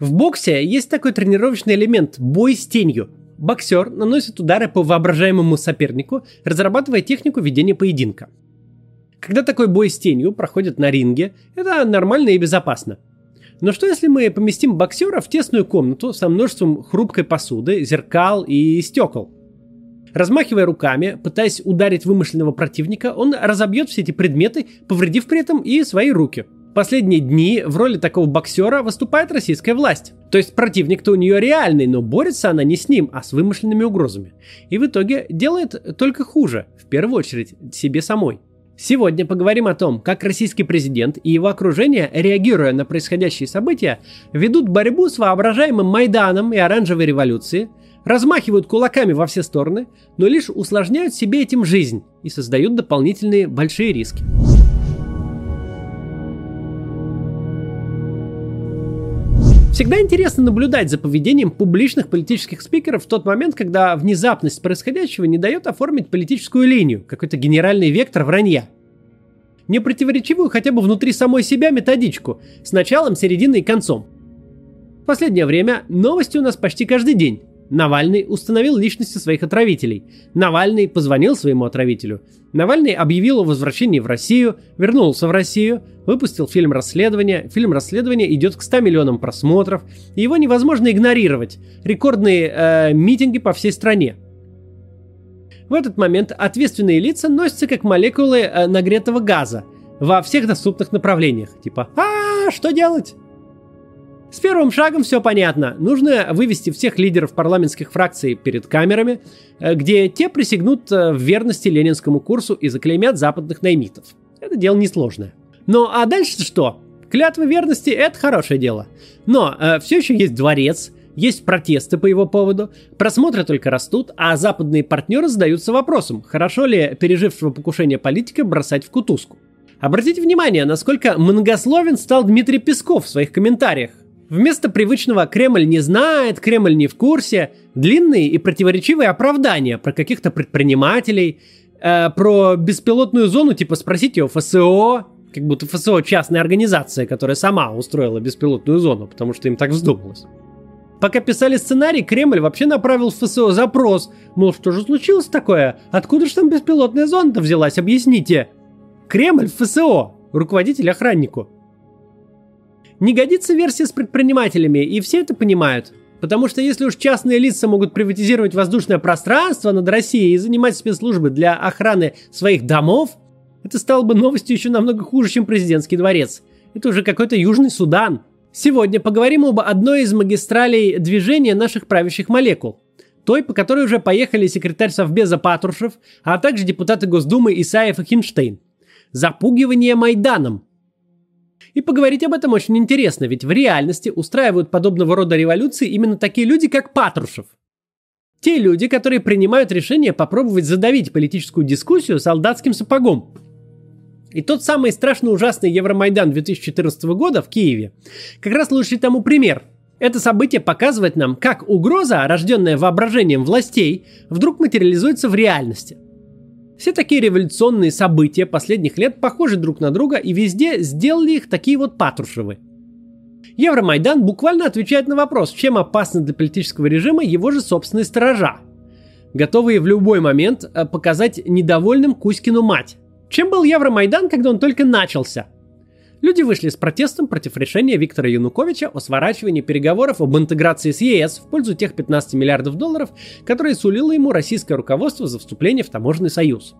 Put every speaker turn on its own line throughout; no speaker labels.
В боксе есть такой тренировочный элемент – бой с тенью. Боксер наносит удары по воображаемому сопернику, разрабатывая технику ведения поединка. Когда такой бой с тенью проходит на ринге, это нормально и безопасно. Но что если мы поместим боксера в тесную комнату со множеством хрупкой посуды, зеркал и стекол? Размахивая руками, пытаясь ударить вымышленного противника, он разобьет все эти предметы, повредив при этом и свои руки. Последние дни в роли такого боксера выступает российская власть. То есть противник-то у нее реальный, но борется она не с ним, а с вымышленными угрозами. И в итоге делает только хуже, в первую очередь себе самой. Сегодня поговорим о том, как российский президент и его окружение, реагируя на происходящие события, ведут борьбу с воображаемым Майданом и оранжевой революцией, размахивают кулаками во все стороны, но лишь усложняют себе этим жизнь и создают дополнительные большие риски. Всегда интересно наблюдать за поведением публичных политических спикеров в тот момент, когда внезапность происходящего не дает оформить политическую линию, какой-то генеральный вектор вранья. Непротиворечивую хотя бы внутри самой себя методичку, с началом, серединой и концом. В последнее время новости у нас почти каждый день. Навальный установил личности своих отравителей. Навальный позвонил своему отравителю. Навальный объявил о возвращении в Россию, вернулся в Россию, выпустил фильм «Расследование». Фильм «Расследование» идет к 100 миллионам просмотров, и его невозможно игнорировать. Рекордные э, митинги по всей стране. В этот момент ответственные лица носятся как молекулы э, нагретого газа во всех доступных направлениях. Типа «А, что делать?» С первым шагом все понятно. Нужно вывести всех лидеров парламентских фракций перед камерами, э, где те присягнут э, в верности ленинскому курсу и заклеймят западных наймитов. Это дело несложное. Ну а дальше что? Клятва верности – это хорошее дело. Но э, все еще есть дворец, есть протесты по его поводу, просмотры только растут, а западные партнеры задаются вопросом, хорошо ли пережившего покушение политика бросать в кутузку. Обратите внимание, насколько многословен стал Дмитрий Песков в своих комментариях. Вместо привычного «Кремль не знает», «Кремль не в курсе» длинные и противоречивые оправдания про каких-то предпринимателей, э, про беспилотную зону, типа спросите у ФСО, как будто ФСО частная организация, которая сама устроила беспилотную зону, потому что им так вздумалось. Пока писали сценарий, Кремль вообще направил в ФСО запрос, мол, что же случилось такое? Откуда же там беспилотная зона взялась, объясните? Кремль в ФСО, руководитель охраннику. Не годится версия с предпринимателями, и все это понимают. Потому что если уж частные лица могут приватизировать воздушное пространство над Россией и занимать спецслужбы для охраны своих домов, это стало бы новостью еще намного хуже, чем президентский дворец. Это уже какой-то Южный Судан. Сегодня поговорим об одной из магистралей движения наших правящих молекул. Той, по которой уже поехали секретарь Совбеза Патрушев, а также депутаты Госдумы Исаев и Хинштейн. Запугивание Майданом – и поговорить об этом очень интересно, ведь в реальности устраивают подобного рода революции именно такие люди, как Патрушев. Те люди, которые принимают решение попробовать задавить политическую дискуссию солдатским сапогом. И тот самый страшно ужасный Евромайдан 2014 года в Киеве как раз лучший тому пример. Это событие показывает нам, как угроза, рожденная воображением властей, вдруг материализуется в реальности. Все такие революционные события последних лет похожи друг на друга и везде сделали их такие вот Патрушевы. Евромайдан буквально отвечает на вопрос, чем опасны для политического режима его же собственные сторожа, готовые в любой момент э, показать недовольным Кузькину мать. Чем был Евромайдан, когда он только начался? Люди вышли с протестом против решения Виктора Януковича о сворачивании переговоров об интеграции с ЕС в пользу тех 15 миллиардов долларов, которые сулило ему российское руководство за вступление в таможенный союз.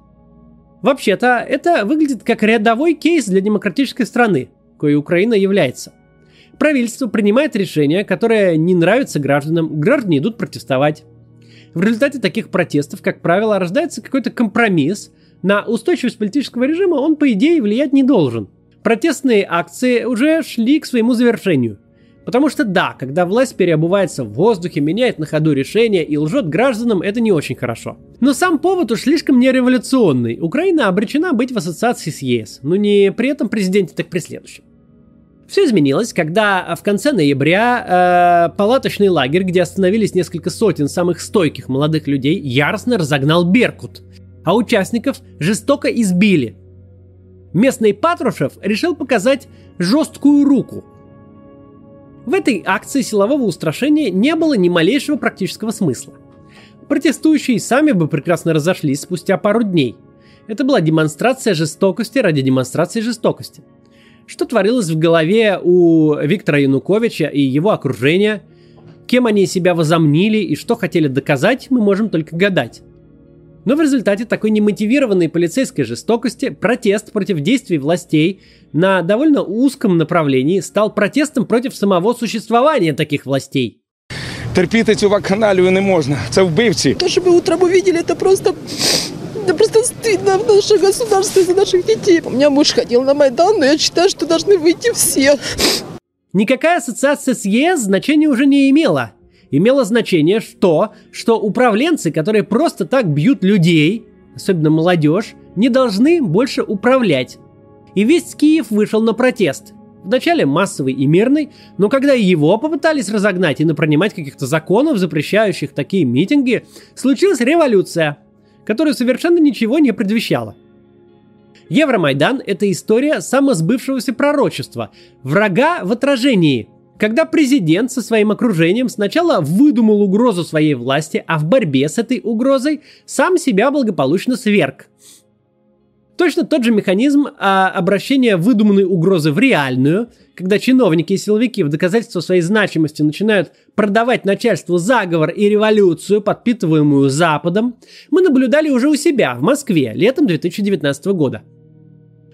Вообще-то, это выглядит как рядовой кейс для демократической страны, коей Украина является. Правительство принимает решение, которое не нравится гражданам, граждане идут протестовать. В результате таких протестов, как правило, рождается какой-то компромисс, на устойчивость политического режима он, по идее, влиять не должен – Протестные акции уже шли к своему завершению. Потому что да, когда власть переобувается в воздухе, меняет на ходу решения и лжет гражданам, это не очень хорошо. Но сам повод уж слишком не революционный. Украина обречена быть в ассоциации с ЕС, но не при этом президенте, так при следующем. Все изменилось, когда в конце ноября э, палаточный лагерь, где остановились несколько сотен самых стойких молодых людей, яростно разогнал Беркут, а участников жестоко избили, Местный Патрушев решил показать жесткую руку. В этой акции силового устрашения не было ни малейшего практического смысла. Протестующие сами бы прекрасно разошлись спустя пару дней. Это была демонстрация жестокости ради демонстрации жестокости. Что творилось в голове у Виктора Януковича и его окружения, кем они себя возомнили и что хотели доказать, мы можем только гадать. Но в результате такой немотивированной полицейской жестокости протест против действий властей на довольно узком направлении стал протестом против самого существования таких властей.
Терпіти цю вакханалію не можна. Це вбивці.
То, что мы утром увидели, это просто... Это просто стыдно в наше государство за наших детей. У меня муж ходил на Майдан, но я считаю, что должны выйти все.
Никакая ассоциация с ЕС значения уже не имела. Имело значение что, что управленцы, которые просто так бьют людей, особенно молодежь, не должны больше управлять. И весь Киев вышел на протест. Вначале массовый и мирный, но когда его попытались разогнать и напронимать каких-то законов, запрещающих такие митинги, случилась революция, которая совершенно ничего не предвещала. Евромайдан – это история самосбывшегося пророчества, врага в отражении, когда президент со своим окружением сначала выдумал угрозу своей власти, а в борьбе с этой угрозой сам себя благополучно сверг. Точно тот же механизм а, обращения выдуманной угрозы в реальную, когда чиновники и силовики в доказательство своей значимости начинают продавать начальству заговор и революцию, подпитываемую Западом, мы наблюдали уже у себя в Москве летом 2019 года.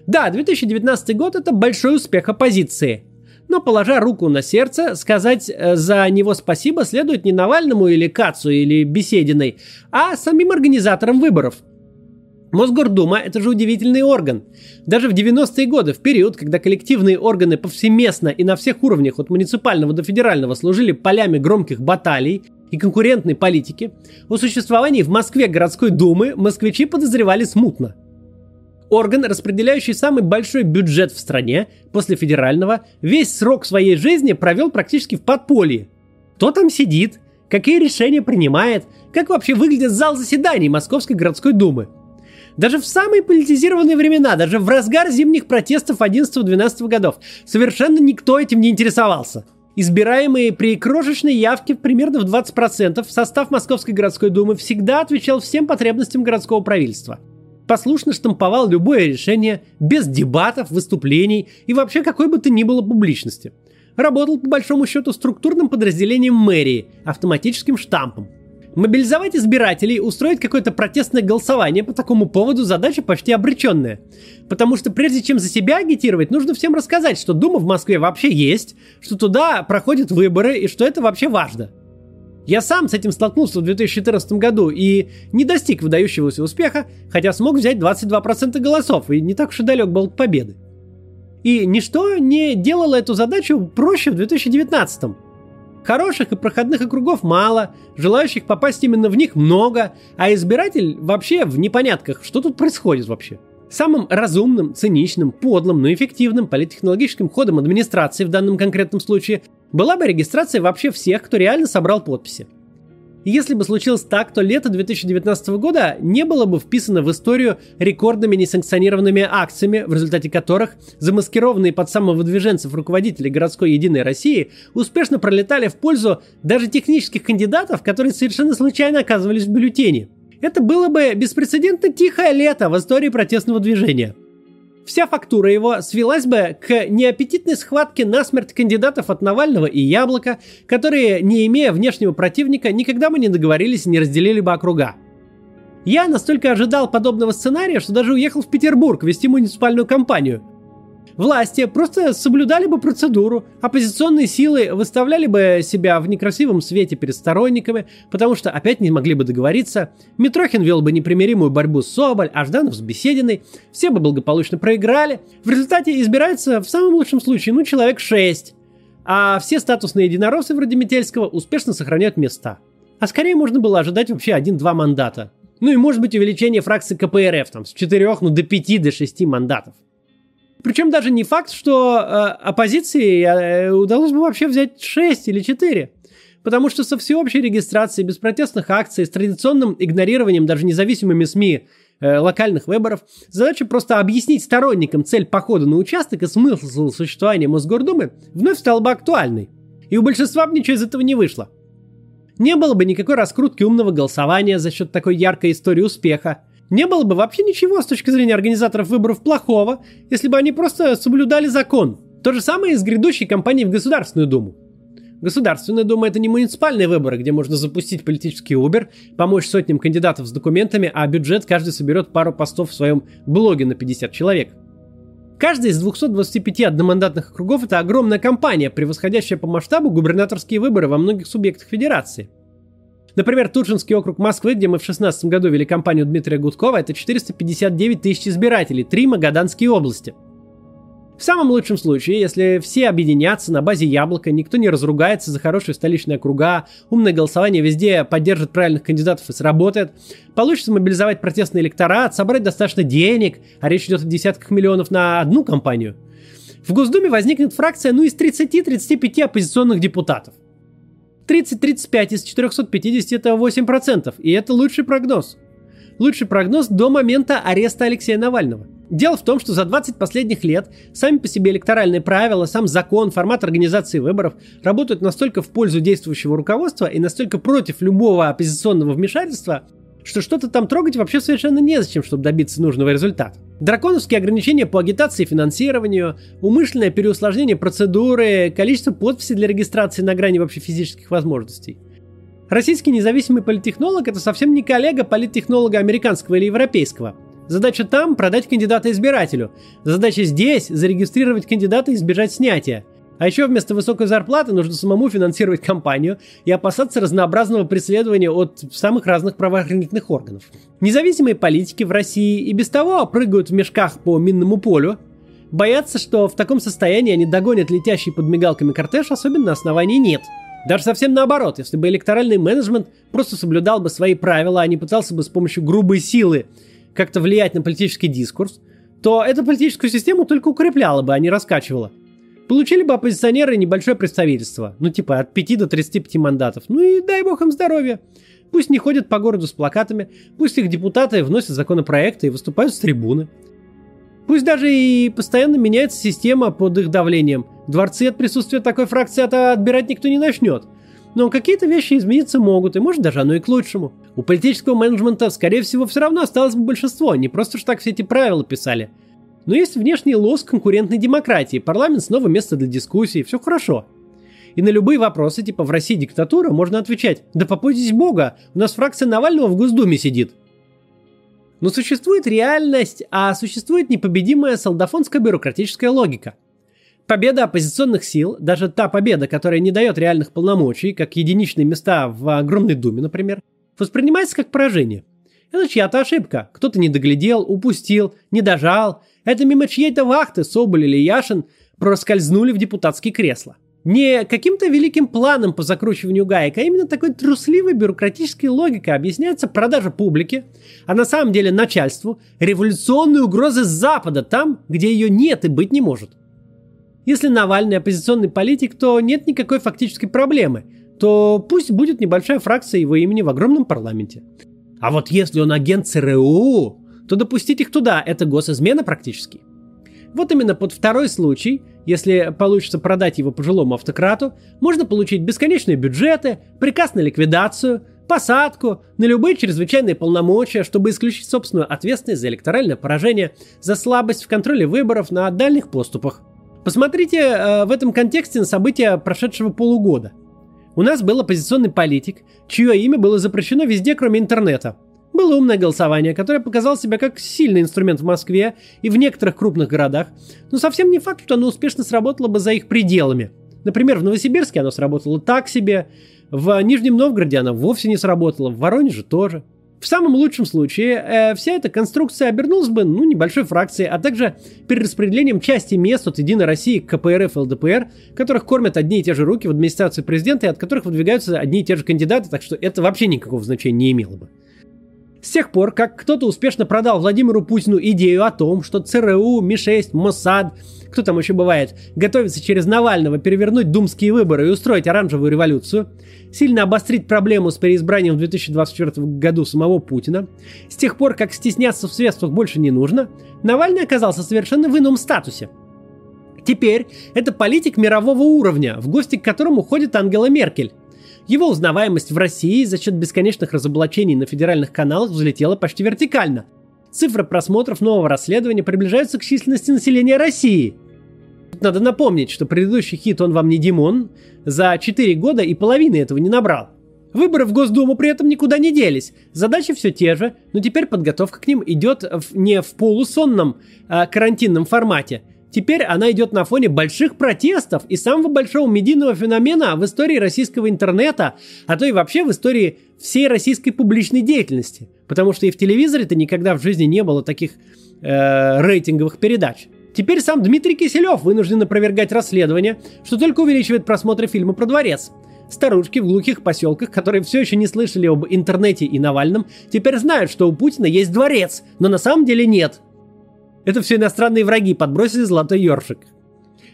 Да, 2019 год это большой успех оппозиции. Но, положа руку на сердце, сказать э, за него спасибо следует не Навальному или Кацу или Бесединой, а самим организаторам выборов – Мосгордума – это же удивительный орган. Даже в 90-е годы, в период, когда коллективные органы повсеместно и на всех уровнях от муниципального до федерального служили полями громких баталий и конкурентной политики, о существовании в Москве городской думы москвичи подозревали смутно. Орган, распределяющий самый большой бюджет в стране после федерального, весь срок своей жизни провел практически в подполье. Кто там сидит, какие решения принимает, как вообще выглядит зал заседаний Московской городской думы – даже в самые политизированные времена, даже в разгар зимних протестов 11-12 годов, совершенно никто этим не интересовался. Избираемые при крошечной явке примерно в 20% состав Московской городской думы всегда отвечал всем потребностям городского правительства. Послушно штамповал любое решение, без дебатов, выступлений и вообще какой бы то ни было публичности. Работал по большому счету структурным подразделением мэрии, автоматическим штампом – Мобилизовать избирателей, устроить какое-то протестное голосование по такому поводу задача почти обреченная. Потому что прежде чем за себя агитировать, нужно всем рассказать, что Дума в Москве вообще есть, что туда проходят выборы и что это вообще важно. Я сам с этим столкнулся в 2014 году и не достиг выдающегося успеха, хотя смог взять 22% голосов и не так уж и далек был от победы. И ничто не делало эту задачу проще в 2019 -м. Хороших и проходных округов мало, желающих попасть именно в них много, а избиратель вообще в непонятках, что тут происходит вообще. Самым разумным, циничным, подлым, но эффективным политтехнологическим ходом администрации в данном конкретном случае была бы регистрация вообще всех, кто реально собрал подписи. Если бы случилось так, то лето 2019 года не было бы вписано в историю рекордными несанкционированными акциями, в результате которых замаскированные под самовыдвиженцев руководители городской Единой России успешно пролетали в пользу даже технических кандидатов, которые совершенно случайно оказывались в бюллетене. Это было бы беспрецедентно тихое лето в истории протестного движения – Вся фактура его свелась бы к неаппетитной схватке насмерть кандидатов от Навального и Яблока, которые, не имея внешнего противника, никогда бы не договорились и не разделили бы округа. Я настолько ожидал подобного сценария, что даже уехал в Петербург вести муниципальную кампанию, Власти просто соблюдали бы процедуру, оппозиционные силы выставляли бы себя в некрасивом свете перед сторонниками, потому что опять не могли бы договориться, Митрохин вел бы непримиримую борьбу с Соболь, а Жданов с Бесединой, все бы благополучно проиграли. В результате избирается в самом лучшем случае, ну, человек 6, а все статусные единороссы вроде Метельского успешно сохраняют места. А скорее можно было ожидать вообще один-два мандата. Ну и может быть увеличение фракции КПРФ там с 4 ну, до 5 до 6 мандатов. Причем даже не факт, что э, оппозиции э, удалось бы вообще взять 6 или 4. Потому что со всеобщей регистрацией, без протестных акций, с традиционным игнорированием даже независимыми СМИ э, локальных выборов, задача просто объяснить сторонникам цель похода на участок и смысл существования Мосгордумы вновь стала бы актуальной. И у большинства бы ничего из этого не вышло. Не было бы никакой раскрутки умного голосования за счет такой яркой истории успеха. Не было бы вообще ничего с точки зрения организаторов выборов плохого, если бы они просто соблюдали закон. То же самое и с грядущей кампанией в Государственную Думу. Государственная Дума – это не муниципальные выборы, где можно запустить политический Uber, помочь сотням кандидатов с документами, а бюджет каждый соберет пару постов в своем блоге на 50 человек. Каждый из 225 одномандатных округов – это огромная кампания, превосходящая по масштабу губернаторские выборы во многих субъектах федерации. Например, Турчинский округ Москвы, где мы в 2016 году вели кампанию Дмитрия Гудкова, это 459 тысяч избирателей, три Магаданские области – в самом лучшем случае, если все объединятся на базе яблока, никто не разругается за хорошие столичные округа, умное голосование везде поддержит правильных кандидатов и сработает, получится мобилизовать протестный электорат, собрать достаточно денег, а речь идет о десятках миллионов на одну компанию, в Госдуме возникнет фракция ну из 30-35 оппозиционных депутатов. 30-35 из 450 это 8%, и это лучший прогноз. Лучший прогноз до момента ареста Алексея Навального – Дело в том, что за 20 последних лет сами по себе электоральные правила, сам закон, формат организации выборов работают настолько в пользу действующего руководства и настолько против любого оппозиционного вмешательства, что что-то там трогать вообще совершенно незачем, чтобы добиться нужного результата. Драконовские ограничения по агитации и финансированию, умышленное переусложнение процедуры, количество подписей для регистрации на грани вообще физических возможностей. Российский независимый политтехнолог – это совсем не коллега политтехнолога американского или европейского – Задача там – продать кандидата избирателю. Задача здесь – зарегистрировать кандидата и избежать снятия. А еще вместо высокой зарплаты нужно самому финансировать кампанию и опасаться разнообразного преследования от самых разных правоохранительных органов. Независимые политики в России и без того прыгают в мешках по минному полю, боятся, что в таком состоянии они догонят летящий под мигалками кортеж, особенно оснований нет. Даже совсем наоборот, если бы электоральный менеджмент просто соблюдал бы свои правила, а не пытался бы с помощью грубой силы как-то влиять на политический дискурс, то эту политическую систему только укрепляла бы, а не раскачивала. Получили бы оппозиционеры небольшое представительство, ну типа от 5 до 35 мандатов, ну и дай бог им здоровья. Пусть не ходят по городу с плакатами, пусть их депутаты вносят законопроекты и выступают с трибуны. Пусть даже и постоянно меняется система под их давлением. Дворцы от присутствия такой фракции отбирать никто не начнет – но какие-то вещи измениться могут, и может даже оно и к лучшему. У политического менеджмента, скорее всего, все равно осталось бы большинство, не просто ж так все эти правила писали. Но есть внешний лоск конкурентной демократии, парламент снова место для дискуссий, все хорошо. И на любые вопросы, типа в России диктатура, можно отвечать «Да попойтесь Бога, у нас фракция Навального в Госдуме сидит». Но существует реальность, а существует непобедимая солдафонская бюрократическая логика – победа оппозиционных сил, даже та победа, которая не дает реальных полномочий, как единичные места в огромной думе, например, воспринимается как поражение. Это чья-то ошибка. Кто-то не доглядел, упустил, не дожал. Это мимо чьей-то вахты Соболь или Яшин проскользнули в депутатские кресла. Не каким-то великим планом по закручиванию гаек, а именно такой трусливой бюрократической логикой объясняется продажа публике, а на самом деле начальству, революционной угрозы Запада там, где ее нет и быть не может. Если Навальный оппозиционный политик, то нет никакой фактической проблемы, то пусть будет небольшая фракция его имени в огромном парламенте. А вот если он агент ЦРУ, то допустить их туда – это госизмена практически. Вот именно под второй случай, если получится продать его пожилому автократу, можно получить бесконечные бюджеты, приказ на ликвидацию, посадку, на любые чрезвычайные полномочия, чтобы исключить собственную ответственность за электоральное поражение, за слабость в контроле выборов на дальних поступах. Посмотрите э, в этом контексте на события прошедшего полугода. У нас был оппозиционный политик, чье имя было запрещено везде, кроме интернета. Было умное голосование, которое показало себя как сильный инструмент в Москве и в некоторых крупных городах, но совсем не факт, что оно успешно сработало бы за их пределами. Например, в Новосибирске оно сработало так себе, в Нижнем Новгороде оно вовсе не сработало, в Воронеже тоже – в самом лучшем случае э, вся эта конструкция обернулась бы ну, небольшой фракцией, а также перераспределением части мест от Единой России к КПРФ и ЛДПР, которых кормят одни и те же руки в администрации президента и от которых выдвигаются одни и те же кандидаты, так что это вообще никакого значения не имело бы. С тех пор, как кто-то успешно продал Владимиру Путину идею о том, что ЦРУ, Ми-6, Моссад, кто там еще бывает, готовится через Навального перевернуть думские выборы и устроить оранжевую революцию, сильно обострить проблему с переизбранием в 2024 году самого Путина, с тех пор, как стесняться в средствах больше не нужно, Навальный оказался совершенно в ином статусе. Теперь это политик мирового уровня, в гости к которому ходит Ангела Меркель. Его узнаваемость в России за счет бесконечных разоблачений на федеральных каналах взлетела почти вертикально. Цифры просмотров нового расследования приближаются к численности населения России. Надо напомнить, что предыдущий хит «Он вам не Димон» за 4 года и половины этого не набрал. Выборы в Госдуму при этом никуда не делись. Задачи все те же, но теперь подготовка к ним идет в, не в полусонном а, карантинном формате. Теперь она идет на фоне больших протестов и самого большого медийного феномена в истории российского интернета, а то и вообще в истории всей российской публичной деятельности. Потому что и в телевизоре-то никогда в жизни не было таких э, рейтинговых передач. Теперь сам Дмитрий Киселев вынужден опровергать расследование, что только увеличивает просмотры фильма про дворец. Старушки в глухих поселках, которые все еще не слышали об интернете и Навальном, теперь знают, что у Путина есть дворец, но на самом деле нет. Это все иностранные враги подбросили золотой ёршик.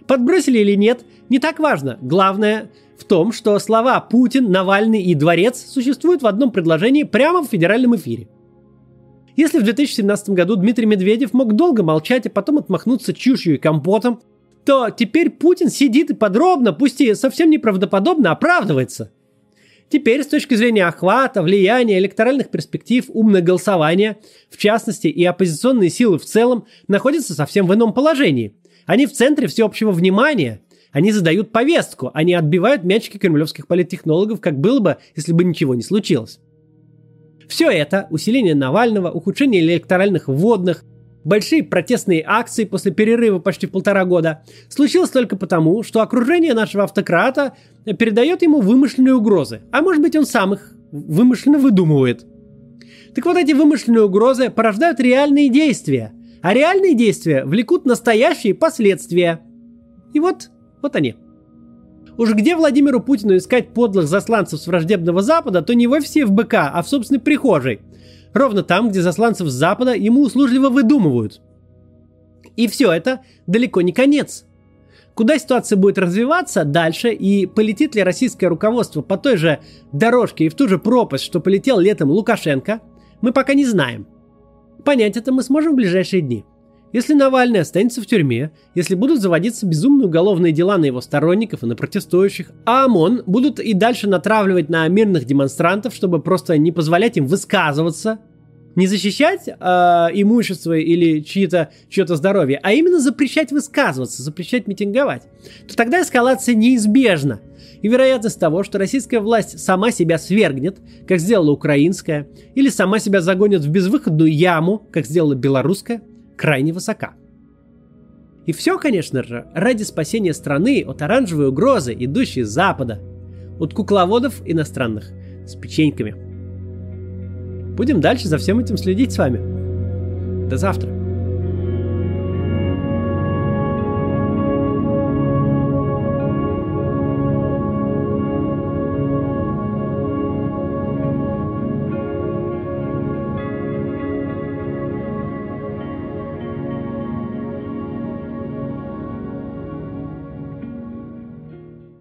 Подбросили или нет, не так важно. Главное в том, что слова «Путин», «Навальный» и «Дворец» существуют в одном предложении прямо в федеральном эфире. Если в 2017 году Дмитрий Медведев мог долго молчать, а потом отмахнуться чушью и компотом, то теперь Путин сидит и подробно, пусть и совсем неправдоподобно, оправдывается. Теперь, с точки зрения охвата, влияния, электоральных перспектив, умное голосование, в частности, и оппозиционные силы в целом, находятся совсем в ином положении. Они в центре всеобщего внимания. Они задают повестку, они отбивают мячики кремлевских политтехнологов, как было бы, если бы ничего не случилось. Все это, усиление Навального, ухудшение электоральных вводных, большие протестные акции после перерыва почти полтора года, случилось только потому, что окружение нашего автократа передает ему вымышленные угрозы. А может быть он сам их вымышленно выдумывает. Так вот эти вымышленные угрозы порождают реальные действия, а реальные действия влекут настоящие последствия. И вот, вот они. Уж где Владимиру Путину искать подлых засланцев с враждебного Запада, то не в офисе ФБК, а в собственной прихожей – Ровно там, где засланцев с Запада ему услужливо выдумывают. И все это далеко не конец. Куда ситуация будет развиваться дальше и полетит ли российское руководство по той же дорожке и в ту же пропасть, что полетел летом Лукашенко, мы пока не знаем. Понять это мы сможем в ближайшие дни. Если Навальный останется в тюрьме, если будут заводиться безумные уголовные дела на его сторонников и на протестующих, а ОМОН будут и дальше натравливать на мирных демонстрантов, чтобы просто не позволять им высказываться, не защищать э, имущество или чьи-то, чье-то здоровье, а именно запрещать высказываться, запрещать митинговать, то тогда эскалация неизбежна. И вероятность того, что российская власть сама себя свергнет, как сделала украинская, или сама себя загонит в безвыходную яму, как сделала белорусская, крайне высока. И все, конечно же, ради спасения страны от оранжевой угрозы, идущей с запада, от кукловодов иностранных с печеньками – Будем дальше за всем этим следить с вами. До завтра.